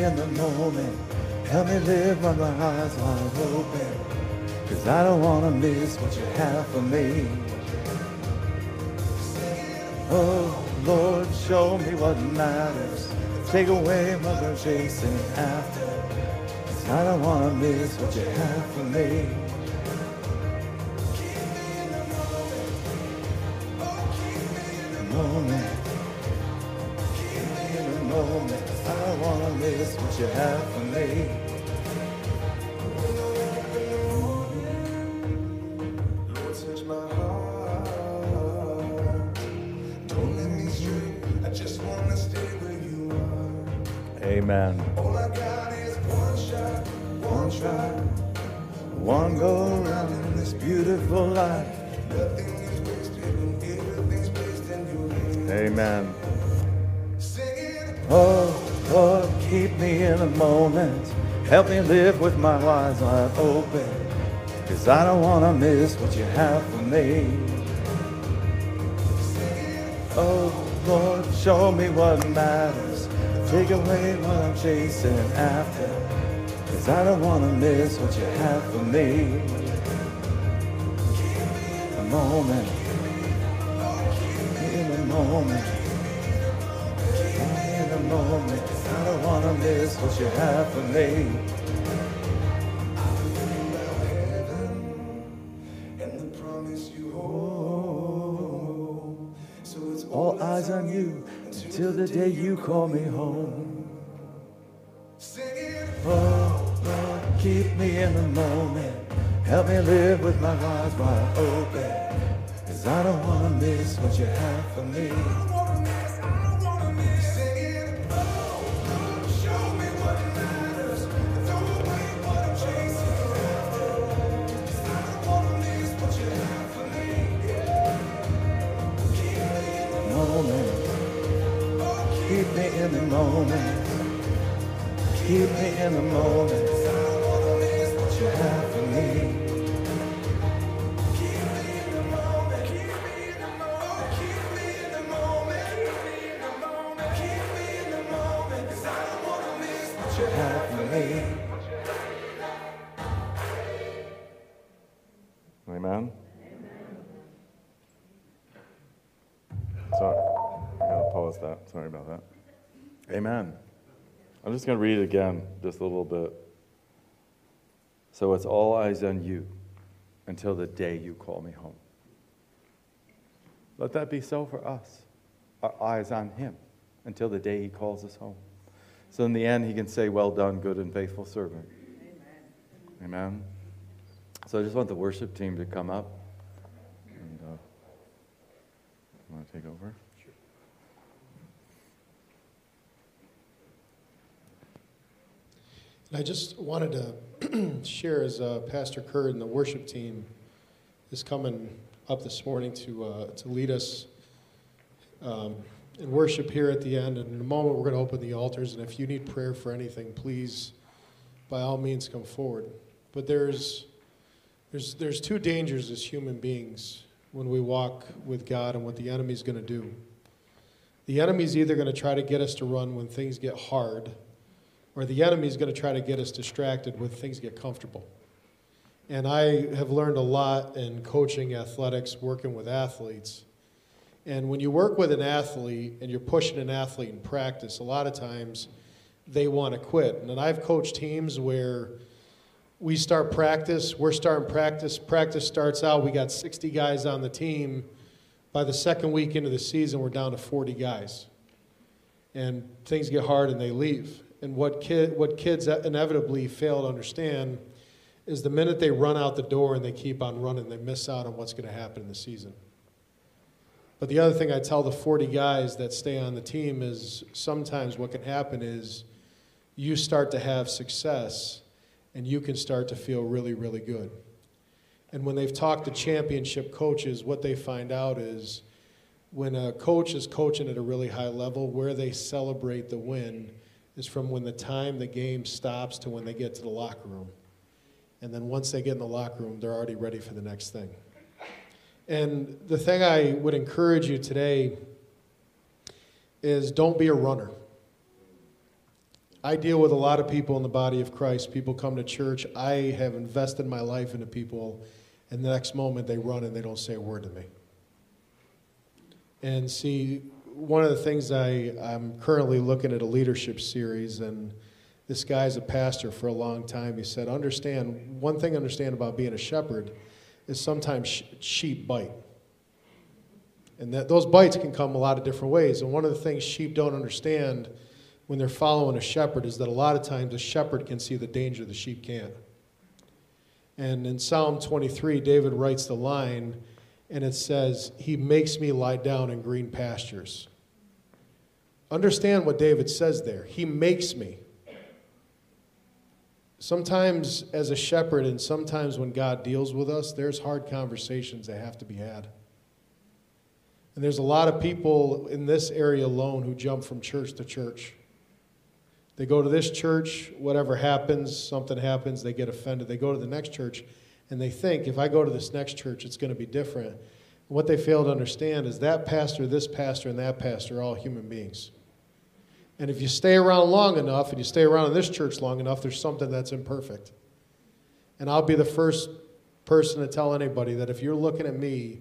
in the moment. Help me live with my eyes wide open. Cause I don't want to miss what you have for me. Oh, Lord, show me what matters. Take away what I'm chasing after. Cause I don't want to miss what you have for me. Moment. Oh, what you have for me. Lord, touch my heart. Don't let me stray. I just wanna stay where you are. Amen. All I got is one shot, One try, one go around in this beautiful life. nothing is wasted, everything's placed in your hands. Amen. Oh, Lord, keep me in the moment. Help me live with my eyes wide open. Cause I don't want to miss what you have for me. Oh, Lord, show me what matters. Take away what I'm chasing after. Cause I don't want to miss what you have for me. In The moment. In the moment. Don't want to miss what you have for me. I believe I'll heaven and the promise you hold. So it's All eyes on you until the day you call me home. Oh, Lord, keep me in the moment. Help me live with my eyes wide open. Cause I don't want to miss what you have for me. Moment. Keep me in the moment. I don't wanna miss what What you have for me. Keep me in the moment. Keep me in the moment. Keep me in the moment. Keep me in the moment. Keep me in the moment. 'Cause I don't wanna miss what you Have for me. Amen. Sorry, I gotta pause that. Sorry about that. Amen. I'm just gonna read it again, just a little bit. So it's all eyes on you until the day you call me home. Let that be so for us. Our eyes on Him until the day He calls us home. So in the end, He can say, Well done, good and faithful servant. Amen. Amen. So I just want the worship team to come up. And, uh, want to take over? And I just wanted to *clears throat* share as uh, Pastor Curt and the worship team is coming up this morning to, uh, to lead us um, in worship here at the end. And in a moment, we're going to open the altars. And if you need prayer for anything, please, by all means, come forward. But there's, there's, there's two dangers as human beings when we walk with God and what the enemy's going to do. The enemy's either going to try to get us to run when things get hard or the enemy is going to try to get us distracted when things get comfortable. And I have learned a lot in coaching athletics, working with athletes. And when you work with an athlete and you're pushing an athlete in practice, a lot of times they want to quit. And I've coached teams where we start practice, we're starting practice, practice starts out, we got 60 guys on the team. By the second week into the season, we're down to 40 guys. And things get hard and they leave. And what, what kids inevitably fail to understand is the minute they run out the door and they keep on running, they miss out on what's going to happen in the season. But the other thing I tell the 40 guys that stay on the team is sometimes what can happen is you start to have success and you can start to feel really, really good. And when they've talked to championship coaches, what they find out is when a coach is coaching at a really high level, where they celebrate the win is from when the time the game stops to when they get to the locker room. And then once they get in the locker room, they're already ready for the next thing. And the thing I would encourage you today is don't be a runner. I deal with a lot of people in the body of Christ. People come to church. I have invested my life into people, and the next moment they run and they don't say a word to me. And see, one of the things I, I'm currently looking at a leadership series, and this guy's a pastor for a long time. He said, Understand, one thing understand about being a shepherd is sometimes sh- sheep bite. And that those bites can come a lot of different ways. And one of the things sheep don't understand when they're following a shepherd is that a lot of times a shepherd can see the danger the sheep can't. And in Psalm 23, David writes the line, and it says, He makes me lie down in green pastures. Understand what David says there. He makes me. Sometimes, as a shepherd, and sometimes when God deals with us, there's hard conversations that have to be had. And there's a lot of people in this area alone who jump from church to church. They go to this church, whatever happens, something happens, they get offended. They go to the next church, and they think, if I go to this next church, it's going to be different. What they fail to understand is that pastor, this pastor, and that pastor are all human beings. And if you stay around long enough and you stay around in this church long enough, there's something that's imperfect. And I'll be the first person to tell anybody that if you're looking at me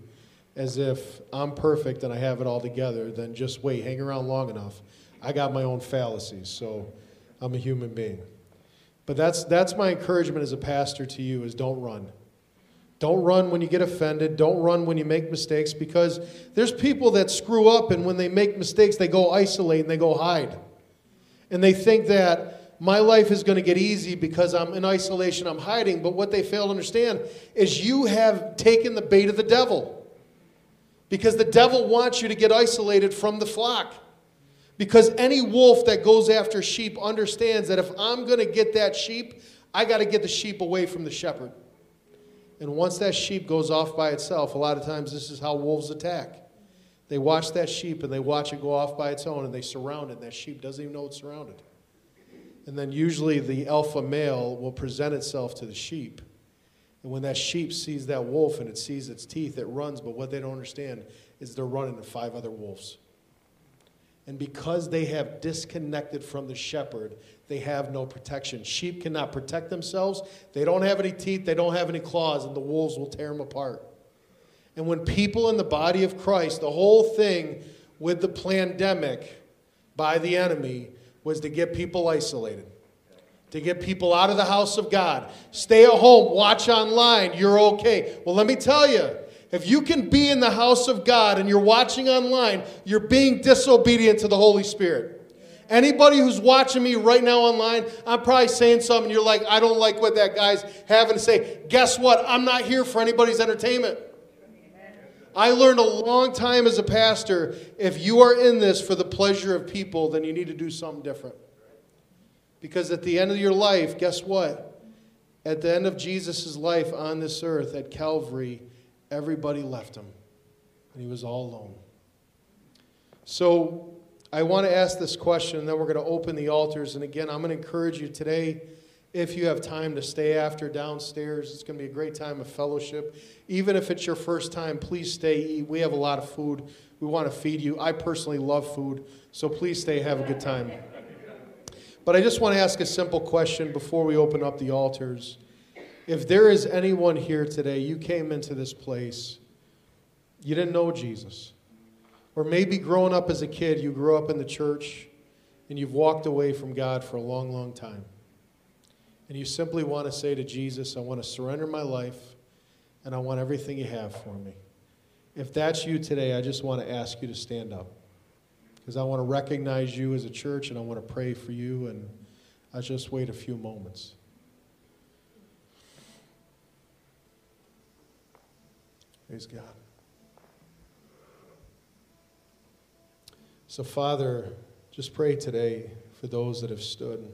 as if I'm perfect and I have it all together, then just wait, hang around long enough. I got my own fallacies, so I'm a human being. But that's, that's my encouragement as a pastor to you is don't run. Don't run when you get offended. Don't run when you make mistakes because there's people that screw up and when they make mistakes, they go isolate and they go hide. And they think that my life is going to get easy because I'm in isolation, I'm hiding. But what they fail to understand is you have taken the bait of the devil. Because the devil wants you to get isolated from the flock. Because any wolf that goes after sheep understands that if I'm going to get that sheep, I got to get the sheep away from the shepherd. And once that sheep goes off by itself, a lot of times this is how wolves attack. They watch that sheep and they watch it go off by its own and they surround it, and that sheep doesn't even know it's surrounded. And then usually the alpha male will present itself to the sheep. And when that sheep sees that wolf and it sees its teeth, it runs, but what they don't understand is they're running to five other wolves. And because they have disconnected from the shepherd, they have no protection. Sheep cannot protect themselves. They don't have any teeth, they don't have any claws, and the wolves will tear them apart. And when people in the body of Christ, the whole thing with the pandemic by the enemy was to get people isolated, to get people out of the house of God. Stay at home, watch online, you're okay. Well, let me tell you, if you can be in the house of God and you're watching online, you're being disobedient to the Holy Spirit. Anybody who's watching me right now online, I'm probably saying something, you're like, I don't like what that guy's having to say. Guess what? I'm not here for anybody's entertainment. I learned a long time as a pastor if you are in this for the pleasure of people, then you need to do something different. Because at the end of your life, guess what? At the end of Jesus' life on this earth at Calvary, everybody left him, and he was all alone. So I want to ask this question, and then we're going to open the altars. And again, I'm going to encourage you today, if you have time to stay after downstairs, it's going to be a great time of fellowship. Even if it's your first time, please stay, eat. We have a lot of food. We want to feed you. I personally love food, so please stay, have a good time. But I just want to ask a simple question before we open up the altars. If there is anyone here today, you came into this place, you didn't know Jesus. Or maybe growing up as a kid, you grew up in the church and you've walked away from God for a long, long time. And you simply want to say to Jesus, I want to surrender my life and I want everything you have for me. If that's you today, I just want to ask you to stand up. Because I want to recognize you as a church and I want to pray for you. And I'll just wait a few moments. Praise God. So, Father, just pray today for those that have stood.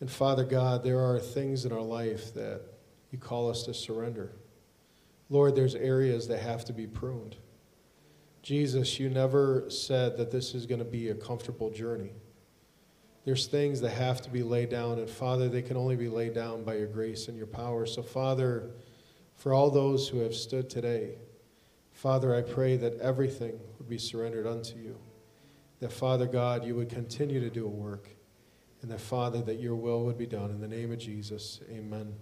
And Father God, there are things in our life that you call us to surrender. Lord, there's areas that have to be pruned. Jesus, you never said that this is going to be a comfortable journey. There's things that have to be laid down, and Father, they can only be laid down by your grace and your power. So, Father, for all those who have stood today, Father, I pray that everything would be surrendered unto you. That, Father God, you would continue to do a work. And that, Father, that your will would be done. In the name of Jesus, amen.